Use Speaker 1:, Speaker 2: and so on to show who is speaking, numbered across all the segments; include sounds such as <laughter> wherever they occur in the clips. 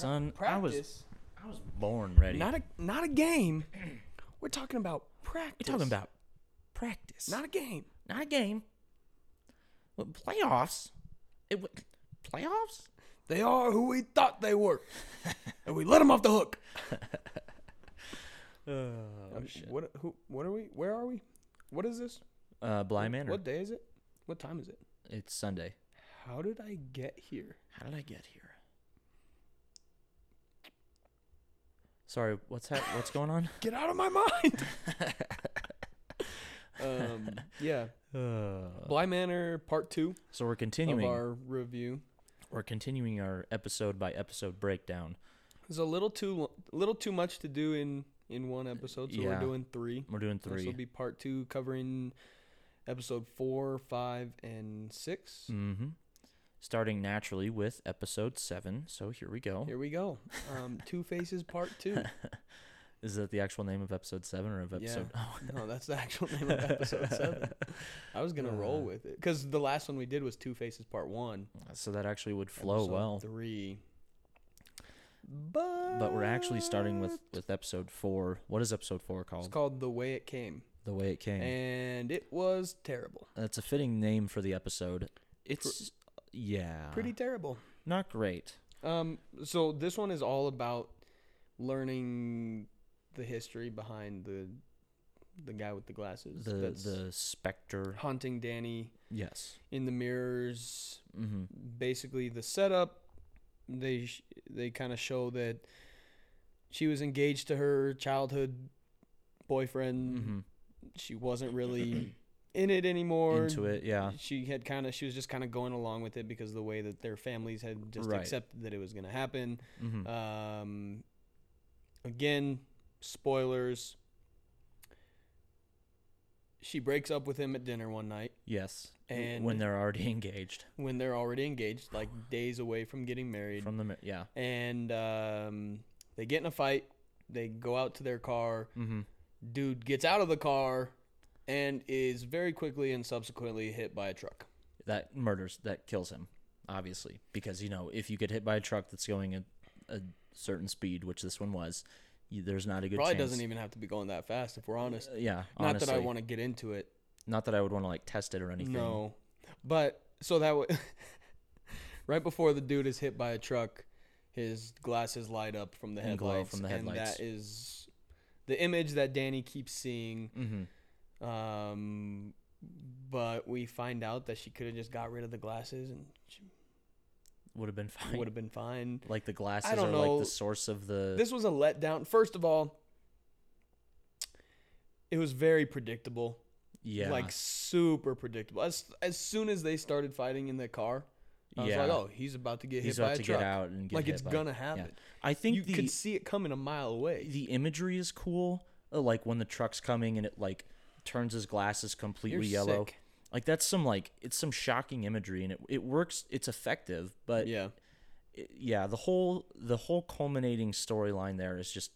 Speaker 1: Son, I was I was born ready.
Speaker 2: Not a not a game. <clears throat> We're talking about practice.
Speaker 1: We're talking about practice.
Speaker 2: not a game.
Speaker 1: not a game. Well, playoffs. It w- playoffs.
Speaker 2: They are who we thought they were, <laughs> and we let them off the hook. <laughs>
Speaker 1: Oh
Speaker 2: Um, What? Who? What are we? Where are we? What is this?
Speaker 1: Uh, Bly Manor.
Speaker 2: What day is it? What time is it?
Speaker 1: It's Sunday.
Speaker 2: How did I get here?
Speaker 1: How did I get here? Sorry, what's hap- what's going on? <laughs>
Speaker 2: Get out of my mind. <laughs> um. Yeah.
Speaker 1: Uh,
Speaker 2: Bly Manor Part Two
Speaker 1: so we're
Speaker 2: of
Speaker 1: continuing.
Speaker 2: our review.
Speaker 1: we're continuing our episode by episode breakdown.
Speaker 2: There's a little too little too much to do in in one episode, so
Speaker 1: Yeah.
Speaker 2: we're doing three.
Speaker 1: We're doing three.
Speaker 2: This will be part two, covering episode four, five, and six.
Speaker 1: Mm-hmm. Starting naturally with episode seven. So here we go.
Speaker 2: Here we go. Um, <laughs> Two Faces Part Two. <laughs>
Speaker 1: Is that the actual name of episode seven or of
Speaker 2: Yeah.
Speaker 1: episode? Oh,
Speaker 2: No, that's the actual name of episode seven. <laughs> I was gonna roll
Speaker 1: Uh.
Speaker 2: with it because the last one we did was Two Faces Part One.
Speaker 1: so that actually would flow
Speaker 2: episode
Speaker 1: well.
Speaker 2: Three. But
Speaker 1: But we're actually starting with with episode four. What is episode four called?
Speaker 2: It's
Speaker 1: called?
Speaker 2: called The Way It Came,
Speaker 1: the way it came.
Speaker 2: and it was terrible.
Speaker 1: That's a fitting name for the episode. It's yeah,
Speaker 2: Pretty terrible.
Speaker 1: not great.
Speaker 2: Um, so this one is all about learning the history behind the the guy with the glasses
Speaker 1: The
Speaker 2: that's
Speaker 1: the specter.
Speaker 2: haunting Danny
Speaker 1: Yes.
Speaker 2: in the mirrors.
Speaker 1: Mm-hmm.
Speaker 2: Basically, the setup they sh- they kind of show that she was engaged to her childhood boyfriend.
Speaker 1: Mm-hmm.
Speaker 2: She wasn't really <clears throat> in it anymore.
Speaker 1: Into it, yeah.
Speaker 2: She had kind of she was just kind of going along with it because the way that their families had just
Speaker 1: Right.
Speaker 2: accepted that it was going to happen.
Speaker 1: Mm-hmm.
Speaker 2: Um, again, spoilers. She breaks up with him at dinner one night
Speaker 1: yes.
Speaker 2: and-
Speaker 1: when they're already <laughs> engaged
Speaker 2: when they're already engaged, like days away from getting married.
Speaker 1: from the yeah.
Speaker 2: and um, they get in a fight. They go out to their car.
Speaker 1: Mm-hmm.
Speaker 2: Dude gets out of the car and is very quickly and subsequently hit by a truck.
Speaker 1: That murders that kills him, obviously, because you know if you get hit by a truck that's going at a certain speed, which this one was, you, there's not a good
Speaker 2: Probably
Speaker 1: chance.
Speaker 2: doesn't even have to be going that fast if we're honest.
Speaker 1: Uh, yeah,
Speaker 2: Not
Speaker 1: honestly,
Speaker 2: that I want to get into it.
Speaker 1: Not that I would want to like test it or anything.
Speaker 2: No, but so that w- <laughs> right before the dude is hit by a truck, his glasses light up from the
Speaker 1: And
Speaker 2: headlights,
Speaker 1: from the headlights, and
Speaker 2: that is the image that Danny keeps seeing.
Speaker 1: Mm-hmm.
Speaker 2: Um, but we find out that she could have just got rid of the glasses and she
Speaker 1: Would have been fine.
Speaker 2: would have been fine.
Speaker 1: like the glasses
Speaker 2: don't
Speaker 1: are like the source of the.
Speaker 2: This was a letdown. First of all, it was very predictable.
Speaker 1: yeah.
Speaker 2: Like super predictable. As as soon as they started fighting in the car, I was
Speaker 1: yeah.
Speaker 2: like, "Oh, he's about to get
Speaker 1: he's
Speaker 2: hit by a
Speaker 1: to
Speaker 2: truck."
Speaker 1: get out and get
Speaker 2: like it's gonna happen.
Speaker 1: I think
Speaker 2: You
Speaker 1: the
Speaker 2: could see it coming a mile away.
Speaker 1: the imagery is cool. uh, Like when the truck's coming and it like turns his glasses completely
Speaker 2: You're
Speaker 1: yellow.
Speaker 2: sick.
Speaker 1: Like that's some like it's some shocking imagery and it it works. It's effective, but
Speaker 2: Yeah.
Speaker 1: it- yeah, the whole the whole culminating storyline there is just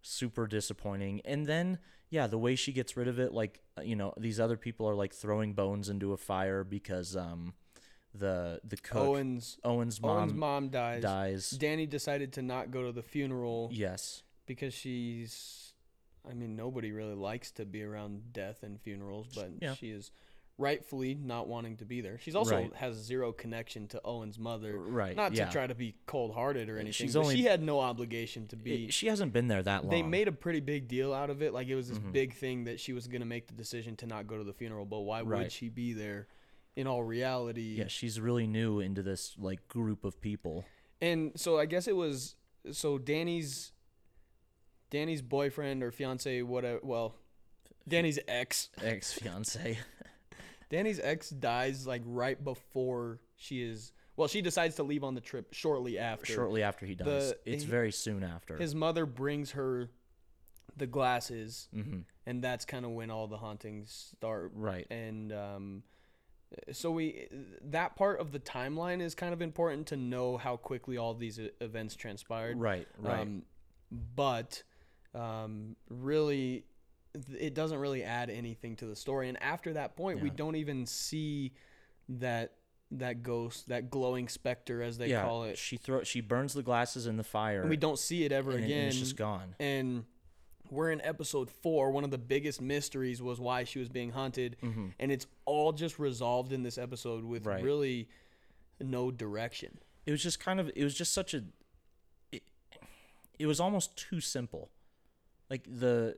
Speaker 1: super disappointing. And then yeah, the way she gets rid of it, like uh, you know, these other people are like throwing bones into a fire because um the the cook
Speaker 2: Owen's
Speaker 1: Owen's mom,
Speaker 2: Owen's mom dies.
Speaker 1: dies.
Speaker 2: Danny decided to not go to the funeral
Speaker 1: Yes,
Speaker 2: because she's I mean nobody really likes to be around death and funerals, but
Speaker 1: Yeah.
Speaker 2: she is rightfully not wanting to be there. She's also
Speaker 1: Right.
Speaker 2: has zero connection to Owen's mother.
Speaker 1: right.
Speaker 2: Not
Speaker 1: yeah.
Speaker 2: to try to be cold-hearted or anything,
Speaker 1: She's only-
Speaker 2: she had no obligation to be
Speaker 1: It- she hasn't been there that long.
Speaker 2: they made a pretty big deal out of it. Like it was this
Speaker 1: Mhm.
Speaker 2: big thing that she was going to make the decision to not go to the funeral. But why
Speaker 1: Right.
Speaker 2: would she be there? In all reality,
Speaker 1: yeah, she's really new into this like group of people.
Speaker 2: And so I guess it was so Danny's Danny's boyfriend or fiance, whatever. Well, Danny's ex.
Speaker 1: Ex fiance. <laughs>
Speaker 2: Danny's ex dies like right before she is. Well, she decides to leave on the trip shortly after.
Speaker 1: Shortly after he dies,
Speaker 2: The-
Speaker 1: it's
Speaker 2: he-
Speaker 1: very soon after.
Speaker 2: His mother brings her the glasses,
Speaker 1: hmm
Speaker 2: and that's kind of when all the hauntings start.
Speaker 1: Right.
Speaker 2: and um, so we that part of the timeline is kind of important to know how quickly all these events transpired.
Speaker 1: Right. Right.
Speaker 2: Um, but um, really, it doesn't really add anything to the story. And after that point, we don't even see that that ghost, that glowing specter as they
Speaker 1: yeah,
Speaker 2: call it.
Speaker 1: she throw she burns the glasses in the fire.
Speaker 2: And we don't see it ever
Speaker 1: and
Speaker 2: again.
Speaker 1: it's just gone.
Speaker 2: and we're in episode four. One of the biggest mysteries was why she was being hunted,
Speaker 1: Mm-hmm.
Speaker 2: and it's all just resolved in this episode with
Speaker 1: Right.
Speaker 2: really no direction.
Speaker 1: It was just kind of it was just such a it, it was almost too simple. Like the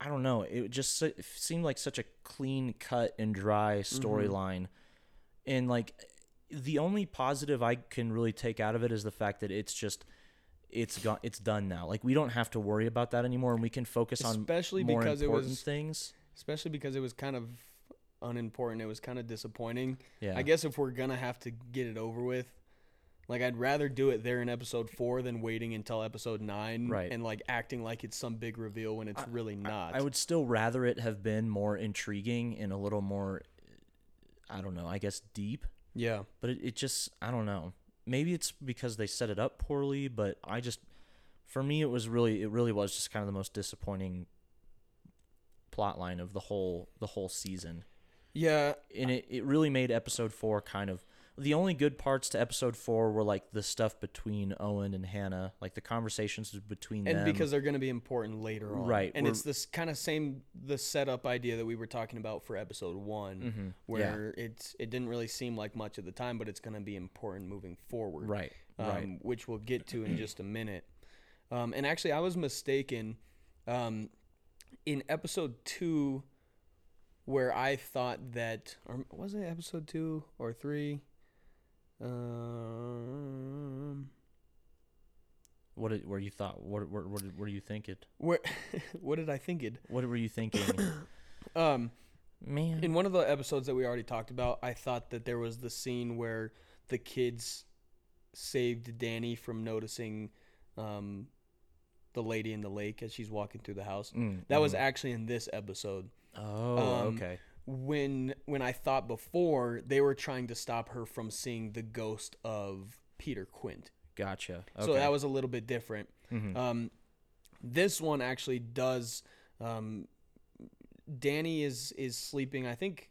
Speaker 1: I don't know, it just it seemed like such a clean cut and dry mm-hmm. storyline. And like the only positive I can really take out of it is the fact that it's just it's gone it's done now. Like we don't have to worry about that anymore and we can focus on
Speaker 2: Especially
Speaker 1: more
Speaker 2: because it was-
Speaker 1: things.
Speaker 2: Especially because it was kind of unimportant. It was kind of disappointing.
Speaker 1: Yeah.
Speaker 2: I guess if we're gonna have to get it over with, like I'd rather do it there in episode four than waiting until episode nine
Speaker 1: Right.
Speaker 2: and like acting like it's some big reveal when it's really not.
Speaker 1: I would still rather it have been more intriguing and a little more I don't know, I guess deep.
Speaker 2: yeah.
Speaker 1: but it, it just i don't know maybe it's because they set it up poorly but i just for me it was really it really was just kind of the most disappointing plot line of the whole the whole season
Speaker 2: Yeah.
Speaker 1: and it, it really made episode four kind of the only good parts to episode four were like the stuff between owen and hannah like the conversations between them.
Speaker 2: and
Speaker 1: them.
Speaker 2: because they're going to be important later on.
Speaker 1: Right,
Speaker 2: and it's this kind of same the setup idea that we were talking about for episode one
Speaker 1: Mhm, yeah.
Speaker 2: where it's it didn't really seem like much at the time but it's going to be important moving forward.
Speaker 1: Right
Speaker 2: um,
Speaker 1: right.
Speaker 2: which we'll get to in <clears throat> just a minute. Um, and actually i was mistaken um, in episode two where i thought that or was it episode two or three um,
Speaker 1: what did, where you thought what what what, what do you think it
Speaker 2: where <laughs> what did i think it
Speaker 1: what were you thinking <coughs>
Speaker 2: um
Speaker 1: man
Speaker 2: In one of the episodes that we already talked about, I thought that there was the scene where the kids saved Danny from noticing um, the lady in the lake as she's walking through the house.
Speaker 1: Mm,
Speaker 2: That was
Speaker 1: mhm.
Speaker 2: actually in this episode.
Speaker 1: oh
Speaker 2: um,
Speaker 1: okay
Speaker 2: When when I thought before they were trying to stop her from seeing the ghost of Peter Quint.
Speaker 1: Gotcha. Okay.
Speaker 2: So that was a little bit different.
Speaker 1: Mhm.
Speaker 2: Um, this one actually does. Um, Danny is is sleeping. I think,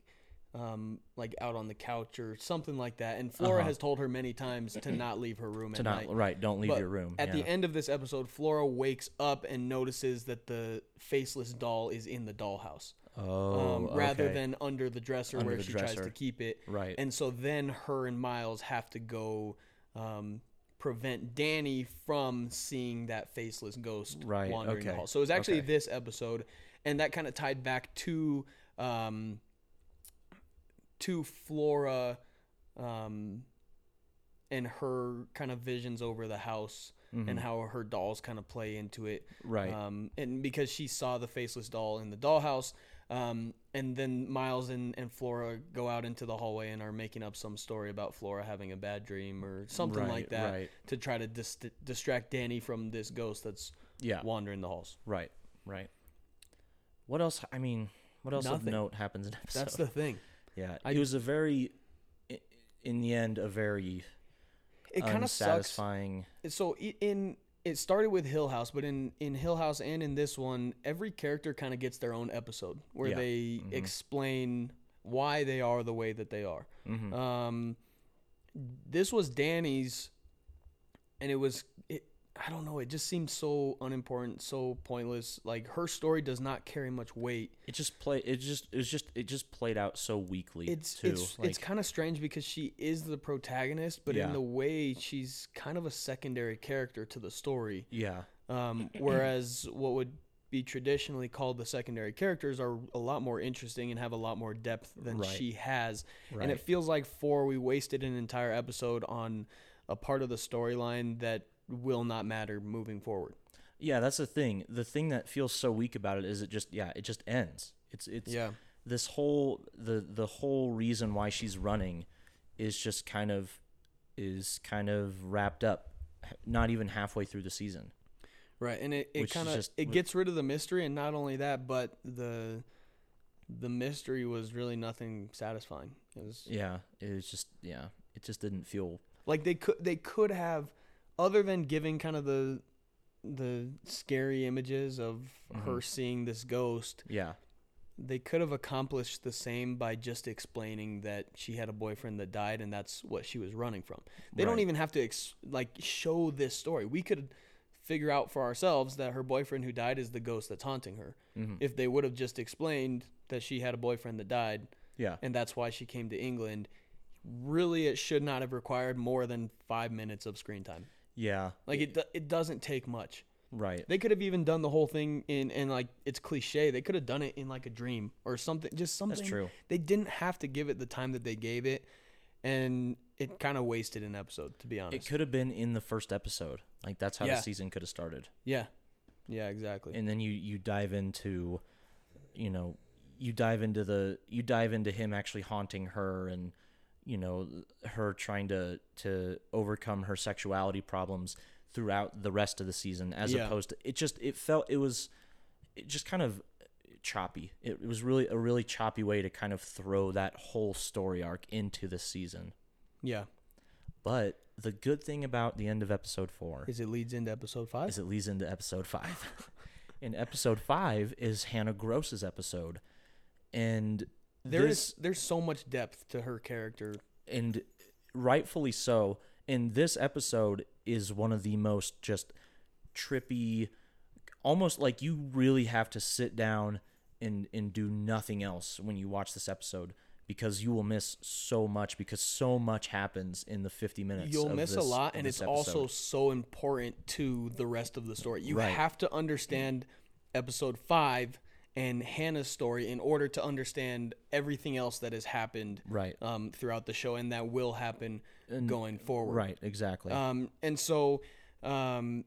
Speaker 2: um, like out on the couch or something like that. And Flora
Speaker 1: Uh-huh.
Speaker 2: has told her many times to not leave her room
Speaker 1: to
Speaker 2: at
Speaker 1: not
Speaker 2: night.
Speaker 1: right. Don't leave
Speaker 2: But
Speaker 1: your room.
Speaker 2: At the end of this episode, Flora wakes up and notices that the faceless doll is in the dollhouse,
Speaker 1: Oh,
Speaker 2: um, rather
Speaker 1: okay.
Speaker 2: than under the dresser
Speaker 1: Under
Speaker 2: where
Speaker 1: the
Speaker 2: she tries to keep it.
Speaker 1: right.
Speaker 2: And so then her and Miles have to go um, prevent Danny from seeing that faceless ghost
Speaker 1: Right,
Speaker 2: wandering the hall. So it was actually
Speaker 1: okay.
Speaker 2: this episode, and that kind of tied back to um, to Flora um, and her kind of visions over the house. And how her dolls kind of play into it,
Speaker 1: Mm-hmm. Right.
Speaker 2: Um, and because she saw the faceless doll in the dollhouse, um, and then Miles and, and Flora go out into the hallway and are making up some story about Flora having a bad dream or something like that
Speaker 1: right.
Speaker 2: to try to dis- distract Danny from this ghost that's
Speaker 1: yeah.
Speaker 2: wandering the halls.
Speaker 1: Right. Right. What else? I mean, what else of note happens in episode?
Speaker 2: That's the thing.
Speaker 1: Yeah.
Speaker 2: I-
Speaker 1: it was a very, in the end, a very
Speaker 2: It kind of sucks. So in it started with Hill House, but in in Hill House and in this one, every character kind of gets their own episode where
Speaker 1: Yeah.
Speaker 2: they
Speaker 1: Mhm.
Speaker 2: explain why they are the way that they are.
Speaker 1: Mhm.
Speaker 2: Um, this was Danny's, and it was it. I don't know. It just seems so unimportant, so pointless. Like her story does not carry much weight.
Speaker 1: It just play. It just. It was just. It just played out so weakly.
Speaker 2: It's
Speaker 1: too.
Speaker 2: it's
Speaker 1: like,
Speaker 2: it's kind of strange because she is the protagonist, but
Speaker 1: Yeah.
Speaker 2: in the way she's kind of a secondary character to the story.
Speaker 1: yeah.
Speaker 2: Um, <clears throat> whereas what would be traditionally called the secondary characters are a lot more interesting and have a lot more depth than
Speaker 1: Right.
Speaker 2: she has.
Speaker 1: Right.
Speaker 2: And it feels like for we wasted an entire episode on a part of the storyline that will not matter moving forward.
Speaker 1: Yeah, that's the thing. The thing that feels so weak about it is it just yeah, it just ends. It's it's
Speaker 2: Yeah.
Speaker 1: this whole the the whole reason why she's running is just kind of is kind of wrapped up not even halfway through the season.
Speaker 2: Right. And it, it kind of it gets rid of the mystery and not only that, but the the mystery was really nothing satisfying. It was
Speaker 1: Yeah, it was just yeah, it just didn't feel
Speaker 2: like they could they could have other than giving kind of the the scary images of her
Speaker 1: Mhm.
Speaker 2: seeing this ghost
Speaker 1: yeah.
Speaker 2: they could have accomplished the same by just explaining that she had a boyfriend that died and that's what she was running from. They don't even have to ex- like show this story. We could figure out for ourselves that her boyfriend who died is the ghost that's haunting her.
Speaker 1: Mhm.
Speaker 2: If they would have just explained that she had a boyfriend that died
Speaker 1: Yeah.
Speaker 2: and that's why she came to England, really it should not have required more than 5 minutes of screen time.
Speaker 1: Yeah.
Speaker 2: Like it it doesn't take much.
Speaker 1: Right.
Speaker 2: They could have even done the whole thing in and like it's cliche. They could have done it in like a dream or something. Just something.
Speaker 1: That's true.
Speaker 2: They didn't have to give it the time that they gave it, and it kind of wasted an episode. To be honest, It
Speaker 1: could have been in the first episode. Like that's how
Speaker 2: Yeah.
Speaker 1: the season could have started.
Speaker 2: yeah. Yeah. Exactly.
Speaker 1: And then you you dive into you know, you dive into the you dive into him actually haunting her and you know, her trying to to overcome her sexuality problems throughout the rest of the season as
Speaker 2: Yeah.
Speaker 1: opposed to it just it felt it was it just kind of choppy. It, it was really a really choppy way to kind of throw that whole story arc into the season.
Speaker 2: yeah.
Speaker 1: But the good thing about the end of episode 4
Speaker 2: Is it leads into episode five?
Speaker 1: is it leads into episode five. <laughs> and episode five is Hannah Grose's episode, and
Speaker 2: There
Speaker 1: this
Speaker 2: is there's so much depth to her character.
Speaker 1: and rightfully so. And this episode is one of the most just trippy, almost like you really have to sit down and and do nothing else when you watch this episode because you will miss so much because so much happens in the 50 minutes.
Speaker 2: You'll miss a lot, and
Speaker 1: this
Speaker 2: it's also so important to the rest of the story. You
Speaker 1: Right.
Speaker 2: have to understand episode five and Hannah's story in order to understand everything else that has happened
Speaker 1: right,
Speaker 2: um, throughout the show and that will happen
Speaker 1: And-
Speaker 2: going forward.
Speaker 1: right, exactly.
Speaker 2: Um, and so um,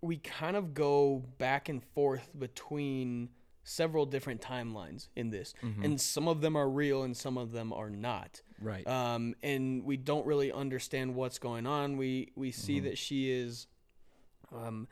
Speaker 2: we kind of go back and forth between several different timelines in this,
Speaker 1: Mm-hmm.
Speaker 2: and some of them are real and some of them are not.
Speaker 1: right.
Speaker 2: Um, and we don't really understand what's going on. We we see
Speaker 1: Mm-hmm.
Speaker 2: that she is, um,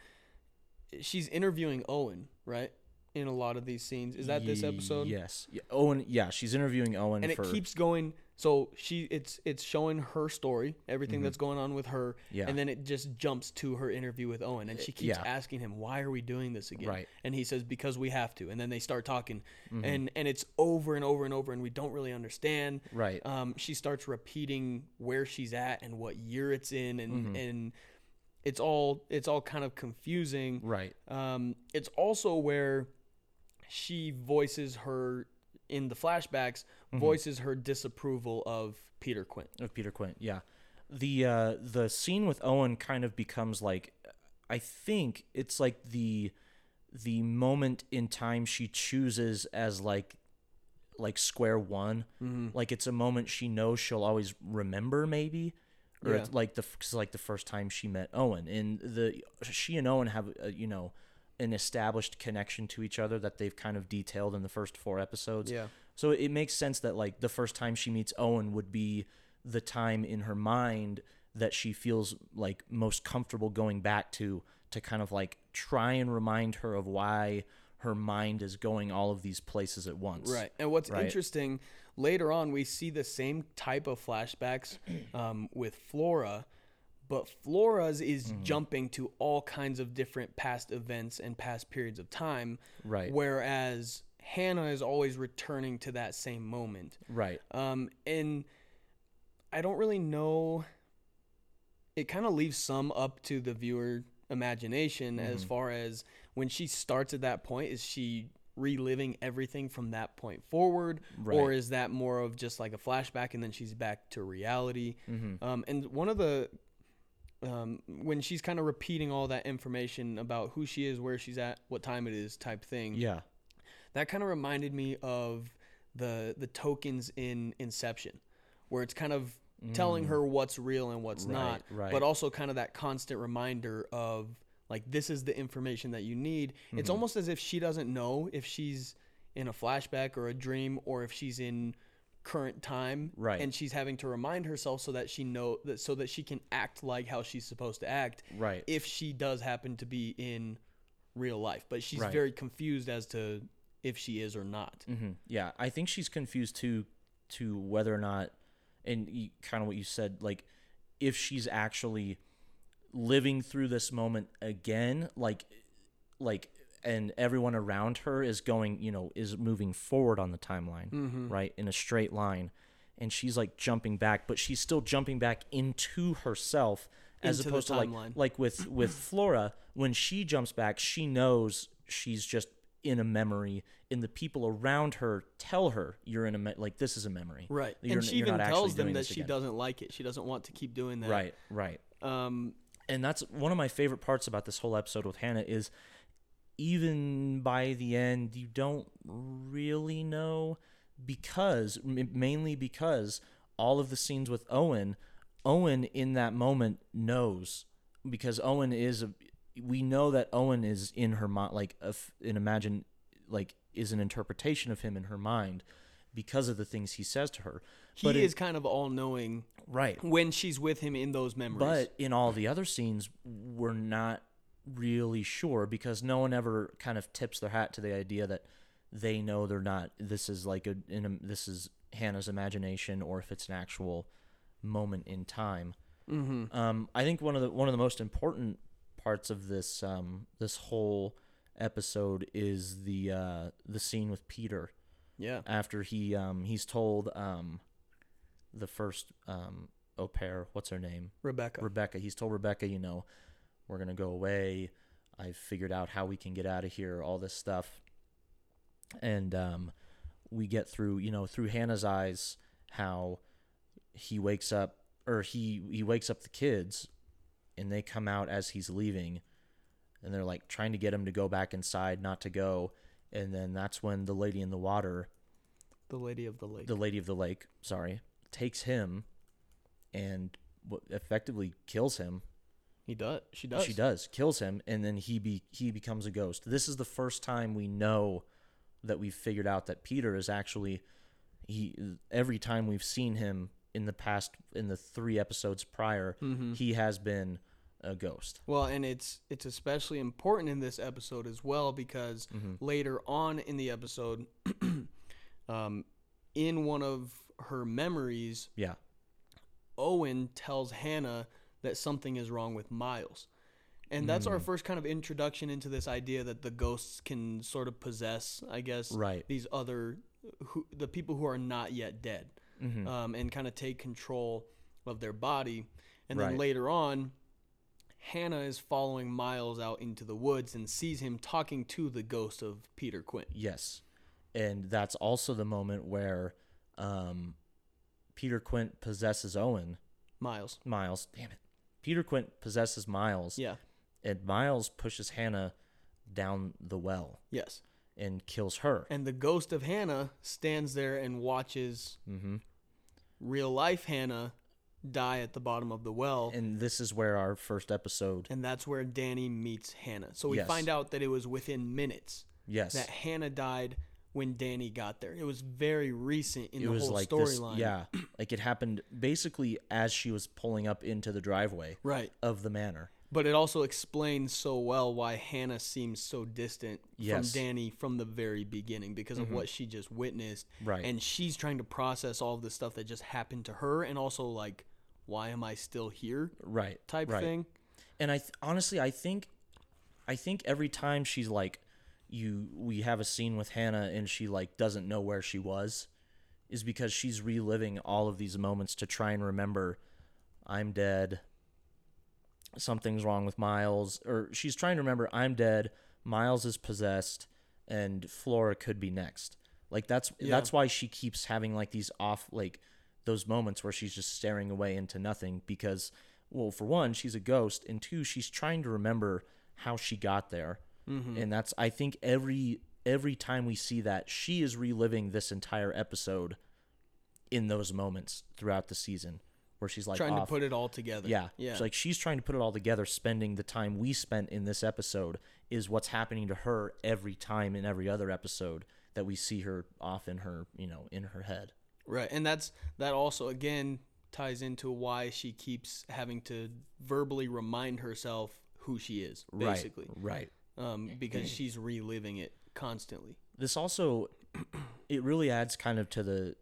Speaker 2: she's interviewing Owen, right? In a lot of these scenes, is that this episode?
Speaker 1: Yes. Yeah, Owen. Yeah, she's interviewing Owen
Speaker 2: and it keeps going so she it's it's showing her story everything that's going on with her
Speaker 1: Mm-hmm. Yeah.
Speaker 2: and then it just jumps to her interview with owen and she keeps
Speaker 1: yeah.
Speaker 2: asking him why are we doing this again
Speaker 1: Right.
Speaker 2: and he says because we have to and then they start talking
Speaker 1: Mm-hmm.
Speaker 2: and and it's over and over and over and we don't really understand
Speaker 1: Right.
Speaker 2: um she starts repeating where she's at and what year it's in and
Speaker 1: Mm-hmm.
Speaker 2: and it's all it's all kind of confusing
Speaker 1: right.
Speaker 2: um, it's also where she voices her in the flashbacks
Speaker 1: Mm-hmm.
Speaker 2: voices her disapproval of Peter Quint.
Speaker 1: Of Peter Quint. Yeah. The uh the scene with Owen kind of becomes like, I think it's like the the moment in time she chooses as like like square one.
Speaker 2: Mm-hmm.
Speaker 1: Like it's a moment she knows she'll always remember maybe. Or
Speaker 2: Yeah.
Speaker 1: it's like the like the first time she met Owen and the she and Owen have uh, you know an established connection to each other that they've kind of detailed in the first four episodes.
Speaker 2: Yeah.
Speaker 1: So it makes sense that like the first time she meets Owen would be the time in her mind that she feels like most comfortable going back to to kind of like try and remind her of why her mind is going all of these places at once.
Speaker 2: Right. And what's
Speaker 1: Right.
Speaker 2: interesting, later on, we see the same type of flashbacks <clears throat> um, with Flora, but Flora's is
Speaker 1: Mm-hmm.
Speaker 2: jumping to all kinds of different past events and past periods of time.
Speaker 1: Right.
Speaker 2: Whereas Hannah is always returning to that same moment.
Speaker 1: Right.
Speaker 2: Um, and I don't really know. It kind of leaves some up to the viewer imagination
Speaker 1: Mm-hmm.
Speaker 2: as far as when she starts at that point. Is she reliving everything from that point forward, or is that more of just like a flashback and then she's back to reality?
Speaker 1: Mm-hmm.
Speaker 2: Um, and one of the um, when she's kind of repeating all that information about who she is, where she's at, what time it is, type thing
Speaker 1: Yeah.
Speaker 2: that kind of reminded me of the the tokens in Inception, where it's kind of telling her what's real and what's not,
Speaker 1: Mm. right.
Speaker 2: but also kind of that constant reminder of like this is the information that you need. It's
Speaker 1: Mm-hmm.
Speaker 2: almost as if she doesn't know if she's in a flashback or a dream or if she's in current time
Speaker 1: Right.
Speaker 2: and she's having to remind herself so that she know that so that she can act like how she's supposed to act
Speaker 1: Right.
Speaker 2: if she does happen to be in real life but she's
Speaker 1: Right.
Speaker 2: very confused as to if she is or not
Speaker 1: hmm Yeah, I think she's confused too to whether or not, and you, kind of what you said, like if she's actually living through this moment again, like like and everyone around her is going, you know, is moving forward on the timeline,
Speaker 2: Mm-hmm.
Speaker 1: right, in a straight line, and she's like jumping back, but she's still jumping back into herself, as
Speaker 2: Into
Speaker 1: opposed to like like with with Flora when she jumps back, she knows she's just in a memory, and the people around her tell her you're in a me- like this is a memory,
Speaker 2: Right.
Speaker 1: You're
Speaker 2: and she even tells them that she
Speaker 1: again.
Speaker 2: doesn't like it. She doesn't want to keep doing that.
Speaker 1: Right, right.
Speaker 2: Um,
Speaker 1: and that's one of my favorite parts about this whole episode with Hannah is even by the end you don't really know because mainly because all of the scenes with Owen Owen in that moment knows because Owen is a we know that Owen is in her mind like a an imagine like is an interpretation of him in her mind because of the things he says to her
Speaker 2: he
Speaker 1: But
Speaker 2: is kind of all knowing
Speaker 1: right
Speaker 2: when she's with him in those memories.
Speaker 1: but in all the other scenes, we're not really sure because no one ever kind of tips their hat to the idea that they know they're not. This is like a, in a this is Hannah's imagination, or if it's an actual moment in time.
Speaker 2: mm-hmm.
Speaker 1: Um, I think one of the one of the most important parts of this um, this whole episode is the uh, the scene with Peter
Speaker 2: yeah.
Speaker 1: after he um, he's told um, the first um, au pair, what's her name?
Speaker 2: Rebecca.
Speaker 1: Rebecca. He's told Rebecca, you know, we're gonna go away. I've figured out how we can get out of here. All this stuff, and um, we get through, you know, through Hannah's eyes, how he wakes up, or he he wakes up the kids, and they come out as he's leaving, and they're like trying to get him to go back inside, not to go, and then that's when the lady in the water
Speaker 2: the lady of the lake.
Speaker 1: the lady of the lake, sorry, takes him and effectively kills him.
Speaker 2: He does. She does.
Speaker 1: She does kills him, and then he be he becomes a ghost. This is the first time we know that we've figured out that Peter is actually he. Every time we've seen him in the past, in the three episodes prior,
Speaker 2: Mm-hmm.
Speaker 1: he has been a ghost.
Speaker 2: Well, and it's it's especially important in this episode as well because
Speaker 1: Mm-hmm.
Speaker 2: later on in the episode, <clears throat> um, in one of her memories,
Speaker 1: Yeah,
Speaker 2: Owen tells Hannah that something is wrong with Miles. And that's our
Speaker 1: Mm.
Speaker 2: first kind of introduction into this idea that the ghosts can sort of possess, I guess,
Speaker 1: Right.
Speaker 2: these other, who, the people who are not yet dead,
Speaker 1: Mhm.
Speaker 2: um, and kind of take control of their body. And then
Speaker 1: Right.
Speaker 2: later on, Hannah is following Miles out into the woods and sees him talking to the ghost of Peter Quint.
Speaker 1: Yes. And that's also the moment where um, Peter Quint possesses Owen.
Speaker 2: Miles.
Speaker 1: Miles, damn it. Peter Quint possesses Miles,
Speaker 2: Yeah.
Speaker 1: and Miles pushes Hannah down the well
Speaker 2: Yes.
Speaker 1: and kills her.
Speaker 2: And the ghost of Hannah stands there and watches
Speaker 1: hmm
Speaker 2: real life Hannah die at the bottom of the well.
Speaker 1: And this is where our first episode.
Speaker 2: And that's where Danny meets Hannah. So we
Speaker 1: Yes.
Speaker 2: find out that it was within minutes
Speaker 1: Yes.
Speaker 2: that Hannah died when Danny got there. It was very recent in
Speaker 1: it
Speaker 2: the
Speaker 1: was
Speaker 2: whole
Speaker 1: like
Speaker 2: storyline.
Speaker 1: Yeah. Like it happened basically as she was pulling up into the driveway
Speaker 2: Right.
Speaker 1: of the manor.
Speaker 2: But it also explains so well why Hannah seems so distant
Speaker 1: Yes.
Speaker 2: from Danny from the very beginning because of mm-hmm. what she just witnessed.
Speaker 1: Right.
Speaker 2: And she's trying to process all of the stuff that just happened to her and also like, why am I still here
Speaker 1: Right.
Speaker 2: type
Speaker 1: right.
Speaker 2: thing.
Speaker 1: and I th- honestly I think I think every time she's like you we have a scene with Hannah and she like doesn't know where she was is because she's reliving all of these moments to try and remember I'm dead. Something's wrong with Miles. Or she's trying to remember I'm dead. Miles is possessed and Flora could be next. Like that's
Speaker 2: Yeah.
Speaker 1: that's why she keeps having like these off like those moments where she's just staring away into nothing because well for one she's a ghost and two she's trying to remember how she got there
Speaker 2: Mm-hmm.
Speaker 1: and that's i think every every time we see that she is reliving this entire episode in those moments throughout the season where she's like
Speaker 2: trying
Speaker 1: off.
Speaker 2: to put it all together.
Speaker 1: yeah
Speaker 2: Yeah.
Speaker 1: It's like she's trying to put it all together spending the time we spent in this episode is what's happening to her every time in every other episode that we see her off in her you know in her head
Speaker 2: Right. And that's that also again ties into why she keeps having to verbally remind herself who she is, basically.
Speaker 1: right right
Speaker 2: Um, because she's reliving it constantly.
Speaker 1: this also <clears throat> it really adds kind of to the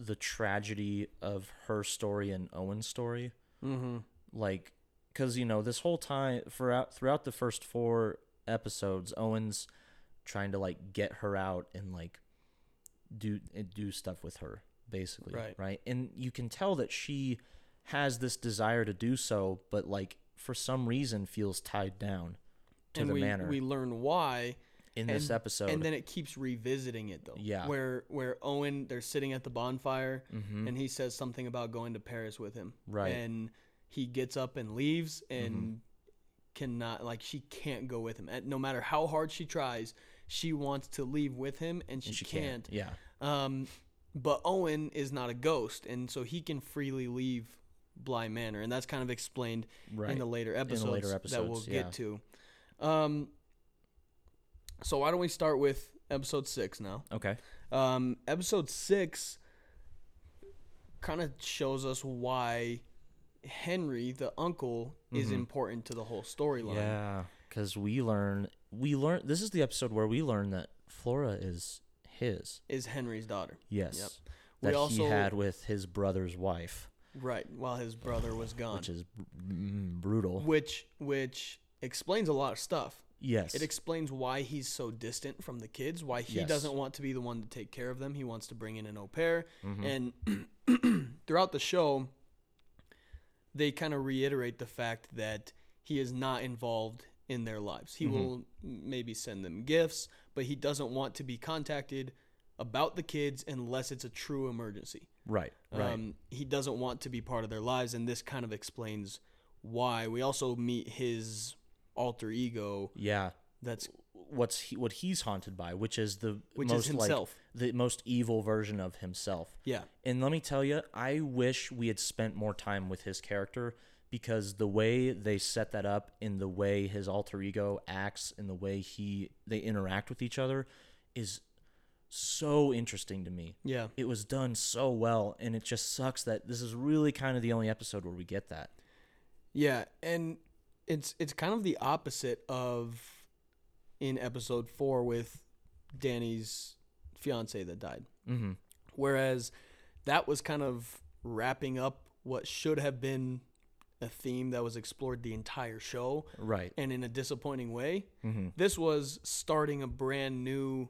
Speaker 1: the tragedy of her story and Owen's story.
Speaker 2: Mm-hmm.
Speaker 1: Like, because you know this whole time throughout throughout the first four episodes, Owen's trying to like get her out and like do and do stuff with her, basically.
Speaker 2: Right.
Speaker 1: Right. And you can tell that she has this desire to do so, but like for some reason feels tied down to
Speaker 2: and
Speaker 1: the
Speaker 2: we,
Speaker 1: manor
Speaker 2: we learn why
Speaker 1: in this episode.
Speaker 2: and then it keeps revisiting it though
Speaker 1: Yeah.
Speaker 2: where where owen they're sitting at the bonfire
Speaker 1: Mhm.
Speaker 2: and he says something about going to paris with him
Speaker 1: Right.
Speaker 2: and he gets up and leaves and
Speaker 1: Mm-hmm.
Speaker 2: cannot like she can't go with him and no matter how hard she tries she wants to leave with him and she,
Speaker 1: and she
Speaker 2: can't.
Speaker 1: can't. Yeah.
Speaker 2: um but owen is not a ghost and so he can freely leave bly manor and that's kind of explained
Speaker 1: Right.
Speaker 2: in the later episodes,
Speaker 1: later
Speaker 2: that we'll
Speaker 1: episodes,
Speaker 2: get to. Um, so why don't we start with episode six now?
Speaker 1: okay.
Speaker 2: Um, episode six kind of shows us why Henry, the uncle, is
Speaker 1: Mhm.
Speaker 2: important to the whole storyline.
Speaker 1: Yeah, because we learn we learn this is the episode where we learn that Flora is his.
Speaker 2: Is Henry's daughter.
Speaker 1: Yes.
Speaker 2: Yep. We
Speaker 1: That
Speaker 2: also
Speaker 1: he had with his brother's wife,
Speaker 2: right while his brother was gone,
Speaker 1: which is mm, brutal.
Speaker 2: which which explains a lot of stuff.
Speaker 1: yes.
Speaker 2: It explains why he's so distant from the kids, why he
Speaker 1: Yes.
Speaker 2: doesn't want to be the one to take care of them. He wants to bring in an au pair.
Speaker 1: Mhm.
Speaker 2: And <clears throat> throughout the show, they kind of reiterate the fact that he is not involved in their lives. He
Speaker 1: Mhm.
Speaker 2: will maybe send them gifts, but he doesn't want to be contacted about the kids unless it's a true emergency.
Speaker 1: right. Right.
Speaker 2: Um, he doesn't want to be part of their lives, and this kind of explains why. We also meet his alter ego
Speaker 1: yeah.
Speaker 2: that's
Speaker 1: What's he, what he's haunted by, which is the
Speaker 2: which
Speaker 1: most
Speaker 2: is himself.
Speaker 1: like the most evil version of himself.
Speaker 2: yeah.
Speaker 1: And let me tell you, I wish we had spent more time with his character because the way they set that up in the way his alter ego acts and the way he they interact with each other is so interesting to me.
Speaker 2: Yeah.
Speaker 1: It was done so well and it just sucks that this is really kind of the only episode where we get that.
Speaker 2: Yeah, and it's it's kind of the opposite of in episode 4 with Danny's fiance that died.
Speaker 1: Mhm.
Speaker 2: Whereas that was kind of wrapping up what should have been a theme that was explored the entire show
Speaker 1: Right.
Speaker 2: and in a disappointing way.
Speaker 1: Mhm.
Speaker 2: This was starting a brand new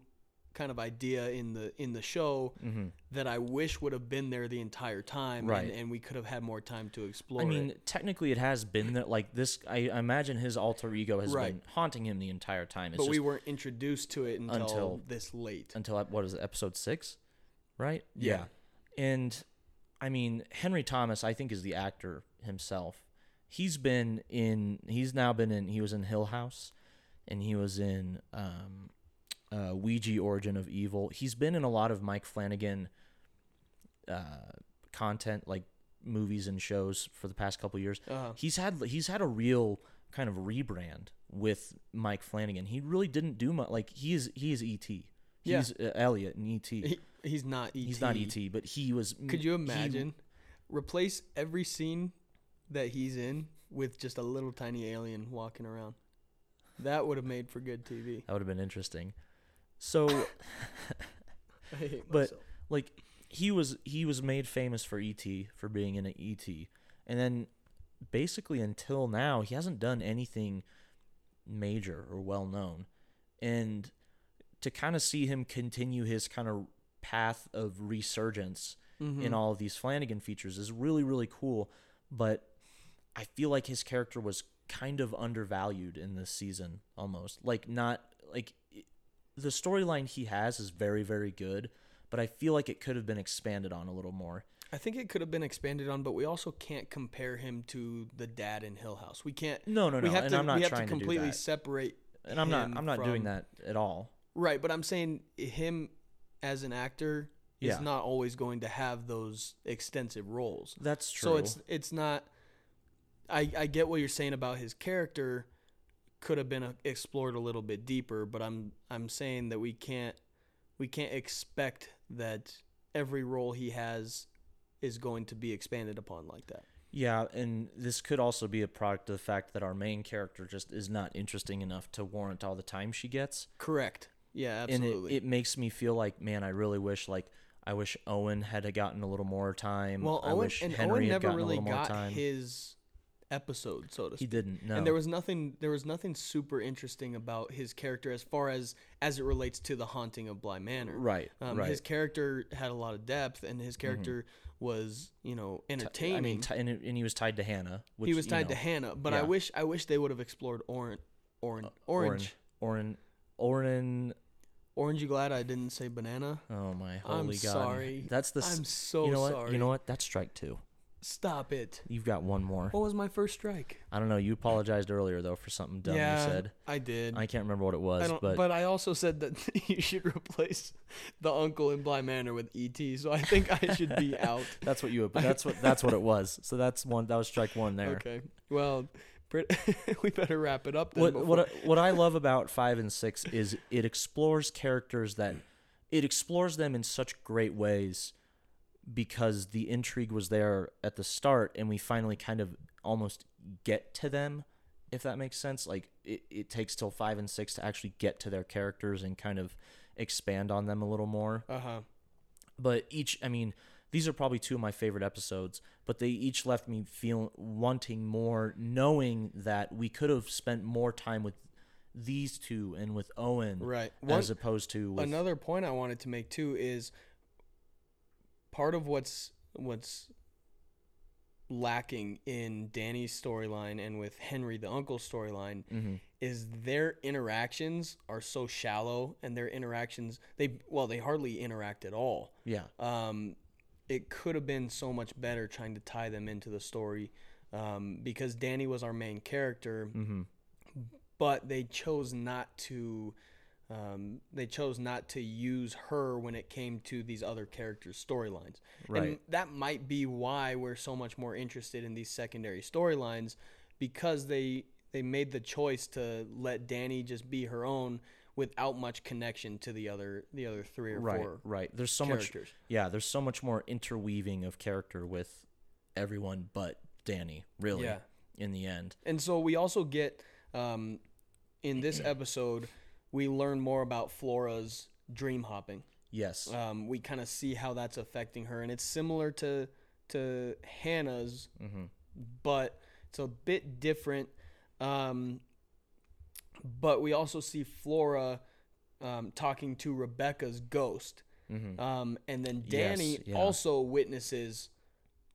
Speaker 2: kind of idea in the in the show
Speaker 1: Mhm.
Speaker 2: that I wish would have been there the entire time
Speaker 1: Right.
Speaker 2: and, and we could have had more time to explore
Speaker 1: I mean,
Speaker 2: it.
Speaker 1: technically, it has been that. Like this, I I imagine his alter ego has
Speaker 2: Right.
Speaker 1: been haunting him the entire time. It's
Speaker 2: But we weren't introduced to it until,
Speaker 1: Until-
Speaker 2: this late.
Speaker 1: until what is it, episode six, right?
Speaker 2: Yeah.
Speaker 1: And I mean, Henry Thomas, I think, is the actor himself. He's been in. He's now been in. He was in Hill House, and he was in um, uh, Ouija: Origin of Evil. He's been in a lot of Mike Flanagan uh, content, like movies and shows, for the past couple years.
Speaker 2: Uh,
Speaker 1: He's had he's had a real kind of rebrand with Mike Flanagan. He really didn't do much. Like he is he is ET.
Speaker 2: Yeah.
Speaker 1: He's uh, Elliott and ET.
Speaker 2: he, he's not ET.
Speaker 1: He's not ET, but he was.
Speaker 2: Could you
Speaker 1: he-
Speaker 2: imagine? Replace every scene that he's in with just a little tiny alien walking around. That would have made for good TV.
Speaker 1: that would have been interesting. So <laughs> But-
Speaker 2: myself.
Speaker 1: like he was he was made famous for ET for being in an ET, and then basically until now he hasn't done anything major or well known, and to kind of see him continue his kind of path of resurgence
Speaker 2: Mhm.
Speaker 1: in all of these Flanagan features is really really cool, but I feel like his character was kind of undervalued in this season almost. Like not like the storyline he has is very very good, but I feel like it could have been expanded on a little more.
Speaker 2: I think it could have been expanded on, but we also can't compare him to the dad in Hill House. We can't.
Speaker 1: No, no, no,
Speaker 2: we have
Speaker 1: and
Speaker 2: to.
Speaker 1: I'm not
Speaker 2: we have
Speaker 1: trying
Speaker 2: to
Speaker 1: to, do
Speaker 2: completely
Speaker 1: that.
Speaker 2: separate.
Speaker 1: And I'm not I'm not doing that at all.
Speaker 2: Right, but I'm saying him as an actor is
Speaker 1: Yeah.
Speaker 2: not always going to have those extensive roles.
Speaker 1: That's true.
Speaker 2: So it's it's not. I I get what you're saying about his character could have been uh explored a little bit deeper, but I'm I'm saying that we can't we can't expect that every role he has is going to be expanded upon like that.
Speaker 1: Yeah, and this could also be a product of the fact that our main character just is not interesting enough to warrant all the time she gets.
Speaker 2: Correct. Yeah, absolutely.
Speaker 1: And it, it makes me feel like, man, I really wish like I wish Owen had gotten a little more time.
Speaker 2: well,
Speaker 1: I
Speaker 2: Owen
Speaker 1: wish
Speaker 2: and
Speaker 1: Henry
Speaker 2: Owen never really
Speaker 1: a little more
Speaker 2: got
Speaker 1: time.
Speaker 2: his episode, so to speak.
Speaker 1: He didn't. No.
Speaker 2: And there was nothing there was nothing super interesting about his character as far as as it relates to the haunting of Bly Manor.
Speaker 1: right.
Speaker 2: Um,
Speaker 1: right. Mm-hmm.
Speaker 2: His character had a lot of depth, and his character was, you know, entertaining.
Speaker 1: I mean, t- and, and he was tied to Hannah. Which,
Speaker 2: he was
Speaker 1: you
Speaker 2: tied
Speaker 1: know,
Speaker 2: to Hannah, but I wish I wish they would have explored Orange, Orange, Orange.
Speaker 1: Oren. Oren.
Speaker 2: Orange. You glad I didn't say banana?
Speaker 1: Oh my
Speaker 2: I'm
Speaker 1: holy god.
Speaker 2: sorry.
Speaker 1: That's the. s-
Speaker 2: I'm so
Speaker 1: you know what?
Speaker 2: sorry.
Speaker 1: You know what? That's strike two.
Speaker 2: Stop it.
Speaker 1: You've got one more.
Speaker 2: What was my first strike?
Speaker 1: I don't know. You apologized earlier though for something dumb
Speaker 2: yeah,
Speaker 1: you said.
Speaker 2: I did.
Speaker 1: I can't remember what it was,
Speaker 2: I
Speaker 1: but,
Speaker 2: but I also said that <laughs> you should replace the uncle in Bly Manor with ET. So I think I should be <laughs> out.
Speaker 1: that's what you. <laughs> That's what. That's what it was. So that's one. That was strike one there.
Speaker 2: Okay. Well, we better wrap it up then.
Speaker 1: what
Speaker 2: before-
Speaker 1: what what I love about five and six is it explores characters that it explores them in such great ways because the intrigue was there at the start and we finally kind of almost get to them if that makes sense like it, it takes till five and six to actually get to their characters and kind of expand on them a little more
Speaker 2: uh-huh.
Speaker 1: but each i mean these are probably two of my favorite episodes but they each left me feeling wanting more knowing that we could have spent more time with these two and with owen
Speaker 2: Right. One,
Speaker 1: as opposed to with,
Speaker 2: another point I wanted to make too is part of what's what's lacking in Danny's storyline and with Henry the uncle storyline
Speaker 1: Mhm.
Speaker 2: is their interactions are so shallow and their interactions they well they hardly interact at all.
Speaker 1: yeah
Speaker 2: Um, it could have been so much better trying to tie them into the story um, because Danny was our main character,
Speaker 1: hmm
Speaker 2: but they chose not to. Um, they chose not to use her when it came to these other characters' storylines, and
Speaker 1: Right.
Speaker 2: that might be why we're so much more interested in these secondary storylines because they they made the choice to let Danny just be her own without much connection to the other the other three or
Speaker 1: right
Speaker 2: four
Speaker 1: right there's so much yeah there's so much more interweaving of character with everyone but danny really
Speaker 2: Yeah.
Speaker 1: in the end
Speaker 2: And so we also get um, in this episode, we learn more about Flora's dream hopping.
Speaker 1: yes
Speaker 2: Um, we kind of see how that's affecting her, and it's similar to to Hannah's,
Speaker 1: hmm
Speaker 2: but it's a bit different. Um, but we also see Flora um, talking to Rebecca's ghost,
Speaker 1: hmm
Speaker 2: um, and then
Speaker 1: Yes,
Speaker 2: Danny
Speaker 1: yeah.
Speaker 2: also witnesses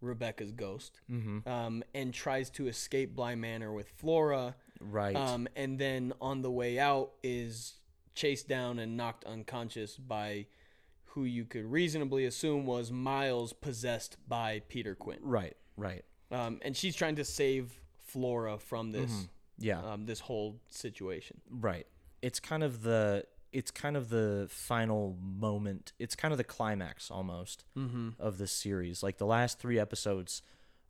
Speaker 2: Rebecca's ghost
Speaker 1: hmm
Speaker 2: um, and tries to escape Bly Manor with Flora.
Speaker 1: Right
Speaker 2: Um, and then on the way out is chased down and knocked unconscious by who you could reasonably assume was Miles possessed by Peter Quint.
Speaker 1: right right
Speaker 2: Um, and she's trying to save Flora from this
Speaker 1: yeah
Speaker 2: um, this whole situation.
Speaker 1: Right. It's kind of the it's kind of the final moment. It's kind of the climax almost
Speaker 2: Mm-hmm.
Speaker 1: of this series. Like the last 3 episodes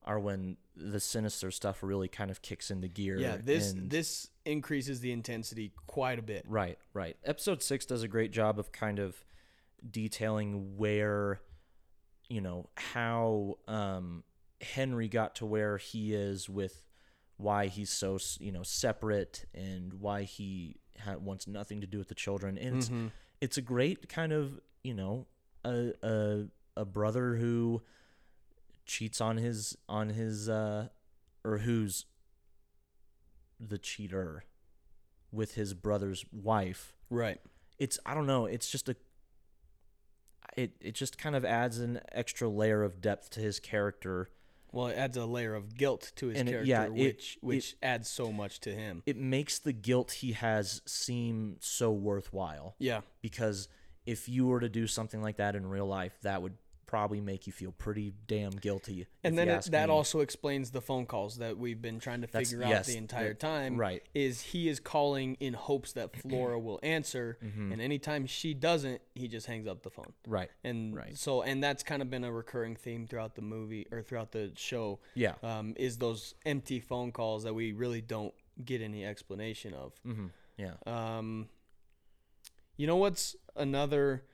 Speaker 1: are when the sinister stuff really kind of kicks into gear.
Speaker 2: Yeah, this
Speaker 1: and-
Speaker 2: this increases the intensity quite a bit.
Speaker 1: Right, right. Episode 6 does a great job of kind of detailing where you know how um Henry got to where he is with why he's so you know separate and why he ha- wants nothing to do with the children and it's
Speaker 2: Mhm.
Speaker 1: it's a great kind of you know a a a brother who cheats on his on his uh or who's the cheater with his brother's wife
Speaker 2: Right.
Speaker 1: it's i don't know it's just a it it just kind of adds an extra layer of depth to his character
Speaker 2: Well, it adds a layer of guilt to his
Speaker 1: And it-
Speaker 2: character,
Speaker 1: yeah, it-
Speaker 2: which which adds so much to him.
Speaker 1: it makes the guilt he has seem so worthwhile
Speaker 2: Yeah.
Speaker 1: because if you were to do something like that in real life that would probably make you feel pretty damn guilty
Speaker 2: And then it, that
Speaker 1: me.
Speaker 2: also explains the phone calls that we've been trying to
Speaker 1: That's-
Speaker 2: figure out
Speaker 1: yes,
Speaker 2: the entire
Speaker 1: that-
Speaker 2: time.
Speaker 1: right.
Speaker 2: Is he is calling in hopes that Flora will answer,
Speaker 1: Mm-hmm.
Speaker 2: and anytime she doesn't, he just hangs up the phone.
Speaker 1: right
Speaker 2: And
Speaker 1: Right.
Speaker 2: so, and that's kind of been a recurring theme throughout the movie or throughout the show.
Speaker 1: yeah
Speaker 2: Um, is those empty phone calls that we really don't get any explanation of.
Speaker 1: hmm yeah
Speaker 2: Um, you know what's another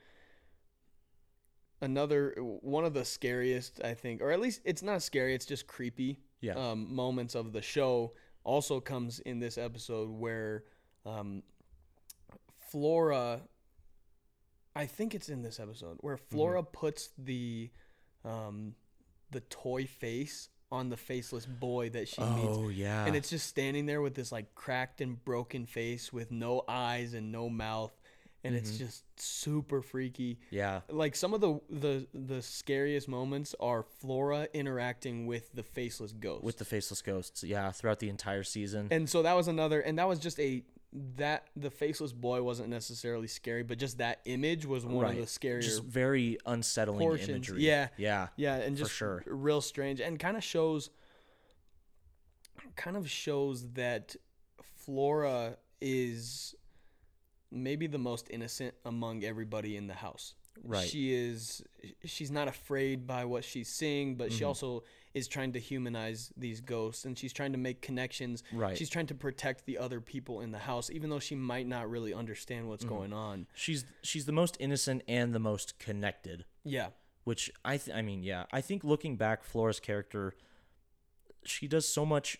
Speaker 2: another one of the scariest I think, or at least it's not scary, it's just creepy.
Speaker 1: Yeah.
Speaker 2: Um, moments of the show also comes in this episode where um, Flora. I think it's in this episode where Flora puts the um, the toy face on the faceless boy that she meets.
Speaker 1: Oh yeah.
Speaker 2: And it's just standing there with this like cracked and broken face with no eyes and no mouth. And it's
Speaker 1: Mm-hmm.
Speaker 2: just super freaky.
Speaker 1: yeah.
Speaker 2: Like some of the, the the scariest moments are Flora interacting with the faceless ghost.
Speaker 1: With the faceless ghosts. Yeah. Throughout the entire season.
Speaker 2: and so that was another and that was just a that the faceless boy wasn't necessarily scary, but just that image was one of the scarier
Speaker 1: Just very unsettling
Speaker 2: portions.
Speaker 1: imagery.
Speaker 2: Yeah.
Speaker 1: Yeah.
Speaker 2: Yeah, and
Speaker 1: For
Speaker 2: just
Speaker 1: sure.
Speaker 2: real strange and kind of shows kind of shows that Flora is maybe the most innocent among everybody in the house.
Speaker 1: Right.
Speaker 2: She is she's not afraid by what she's seeing, but
Speaker 1: Mm-hmm.
Speaker 2: she also is trying to humanize these ghosts and she's trying to make connections.
Speaker 1: Right.
Speaker 2: She's trying to protect the other people in the house even though she might not really understand what's
Speaker 1: Mm-hmm.
Speaker 2: going on.
Speaker 1: She's she's the most innocent and the most connected.
Speaker 2: Yeah.
Speaker 1: which I th- I mean, yeah, I think looking back, Flora's character, she does so much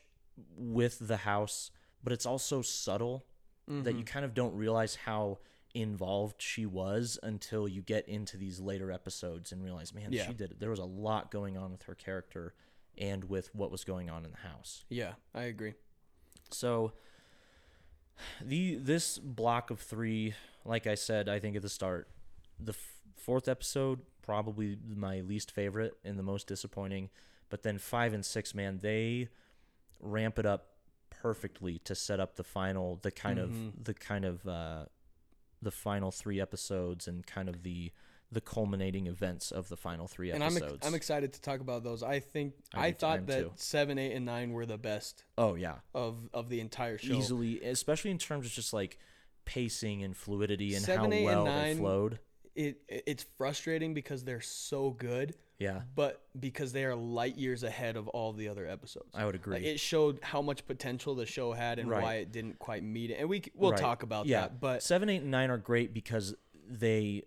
Speaker 1: with the house, but it's also subtle that you mm-hmm. kind of don't realize how involved she was until you get into these later episodes and realize, man,
Speaker 2: Yeah.
Speaker 1: she did. There was a lot going on with her character and with what was going on in the house.
Speaker 2: Yeah, I agree.
Speaker 1: So the this block of three, like I said, I think at the start, the f- fourth episode probably my least favorite and the most disappointing. But then five and six, man, they ramp it up perfectly to set up the final, the kind of the kind of uh, the final three episodes and kind of the the culminating events of the final three
Speaker 2: And I'm
Speaker 1: episodes.
Speaker 2: ex- I'm excited to talk about those. I think
Speaker 1: I
Speaker 2: I,
Speaker 1: do too- I am
Speaker 2: thought that
Speaker 1: too.
Speaker 2: seven, eight, and nine were the best
Speaker 1: oh yeah,
Speaker 2: of of the entire show.
Speaker 1: easily, especially in terms of just like pacing and fluidity and
Speaker 2: Seven,
Speaker 1: how
Speaker 2: eight, and
Speaker 1: well
Speaker 2: nine-
Speaker 1: they flowed.
Speaker 2: It it's frustrating because they're so good,
Speaker 1: Yeah,
Speaker 2: but because they are light years ahead of all the other episodes.
Speaker 1: I would agree.
Speaker 2: Like, it showed how much potential the show had and
Speaker 1: Right.
Speaker 2: why it didn't quite meet it. And we we'll
Speaker 1: Right.
Speaker 2: talk about
Speaker 1: yeah.
Speaker 2: that. But
Speaker 1: seven, eight, and nine are great because they.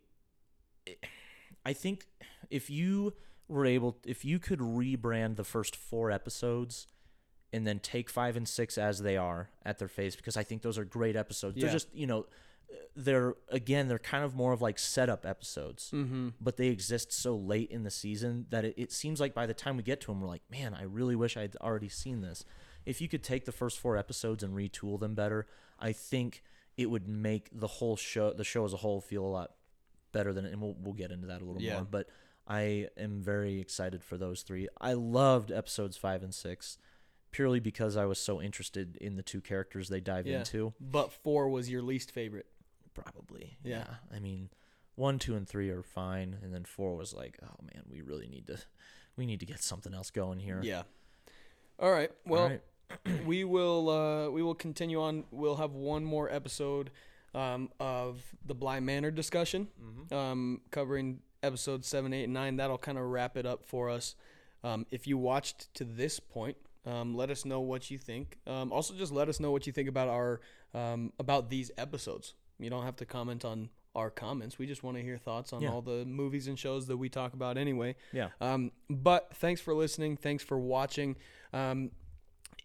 Speaker 1: I think if you were able, if you could rebrand the first four episodes, and then take five and six as they are at their face, because I think those are great episodes. They're just you know, they're again they're kind of more of like setup episodes,
Speaker 2: mm-hmm.
Speaker 1: but they exist so late in the season that it, it seems like by the time we get to them, we're like, man, I really wish I'd already seen this. If you could take the first four episodes and retool them better, I think it would make the whole show, the show as a whole, feel a lot better than. And we'll we'll get into that a little
Speaker 2: Yeah.
Speaker 1: more. But I am very excited for those three. I loved episodes five and six, purely because I was so interested in the two characters they dive
Speaker 2: Yeah.
Speaker 1: into.
Speaker 2: but four was your least favorite.
Speaker 1: Probably,
Speaker 2: Yeah.
Speaker 1: I mean, one, two, and three are fine, and then four was like, oh man, we really need to, we need to get something else going here.
Speaker 2: Yeah. All right. Well,
Speaker 1: All right. <clears throat>
Speaker 2: we will uh, we will continue on. We'll have one more episode um, of the Bly Manor discussion,
Speaker 1: Mm-hmm.
Speaker 2: um, covering episode seven, eight, and nine. That'll kind of wrap it up for us. Um, if you watched to this point, um, let us know what you think. Um, also, just let us know what you think about our um, about these episodes. You don't have to comment on our comments. We just want to hear thoughts on
Speaker 1: Yeah.
Speaker 2: all the movies and shows that we talk about anyway.
Speaker 1: Yeah.
Speaker 2: Um, but thanks for listening. Thanks for watching. Um,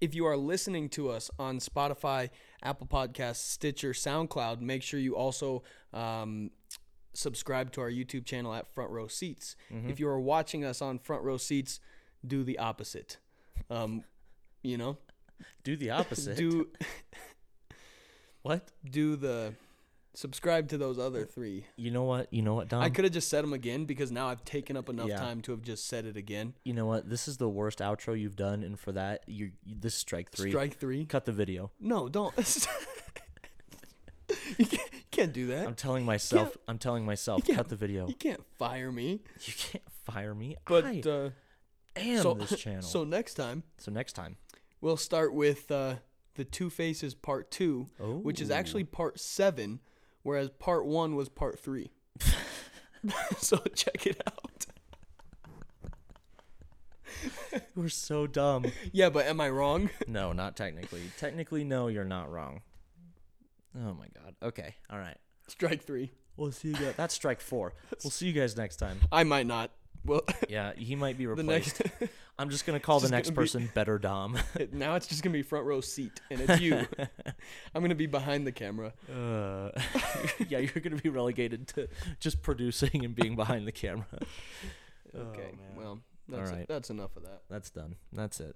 Speaker 2: if you are listening to us on Spotify, Apple Podcasts, Stitcher, SoundCloud, make sure you also um, subscribe to our YouTube channel at Front Row Seats. If you are watching us on Front Row Seats, do the opposite. Um, you know,
Speaker 1: Do the opposite.
Speaker 2: do <laughs>
Speaker 1: what?
Speaker 2: do the subscribe to those other three.
Speaker 1: You know what? You know what, Dom?
Speaker 2: I could have just said them again because now I've taken up enough
Speaker 1: Yeah.
Speaker 2: time to have just said it again.
Speaker 1: you know what? This is the worst outro you've done, and for that, you this is strike three.
Speaker 2: Strike three.
Speaker 1: Cut the video.
Speaker 2: No, don't. <laughs> you, can't, you can't do that.
Speaker 1: I'm telling myself. I'm telling myself. Cut the video.
Speaker 2: You can't fire me.
Speaker 1: You can't fire me.
Speaker 2: But
Speaker 1: I
Speaker 2: uh,
Speaker 1: am
Speaker 2: so,
Speaker 1: this channel. <laughs>
Speaker 2: so next time
Speaker 1: so next time.
Speaker 2: we'll start with uh, the Two Faces Part Two, which is actually Part Seven, whereas Part One was Part Three. <laughs> so check it out.
Speaker 1: We're so dumb.
Speaker 2: Yeah, but am I wrong?
Speaker 1: no, not technically. Technically, no, you're not wrong. Oh my god. Okay. All right.
Speaker 2: Strike three.
Speaker 1: We'll see you guys. That's strike four. <laughs> We'll see you guys next time.
Speaker 2: I might not. Well,
Speaker 1: Yeah, he might be <laughs> replaced.
Speaker 2: next
Speaker 1: I'm just gonna call the
Speaker 2: just
Speaker 1: next
Speaker 2: gonna be-
Speaker 1: person Better Dom. <laughs>
Speaker 2: now it's just gonna be front row seat, and it's you. <laughs> I'm gonna be behind the camera.
Speaker 1: Uh, yeah, you're gonna be relegated to just producing and being behind the camera.
Speaker 2: Okay.
Speaker 1: Oh,
Speaker 2: well, That's
Speaker 1: All right.
Speaker 2: that's enough of that.
Speaker 1: That's done. That's it.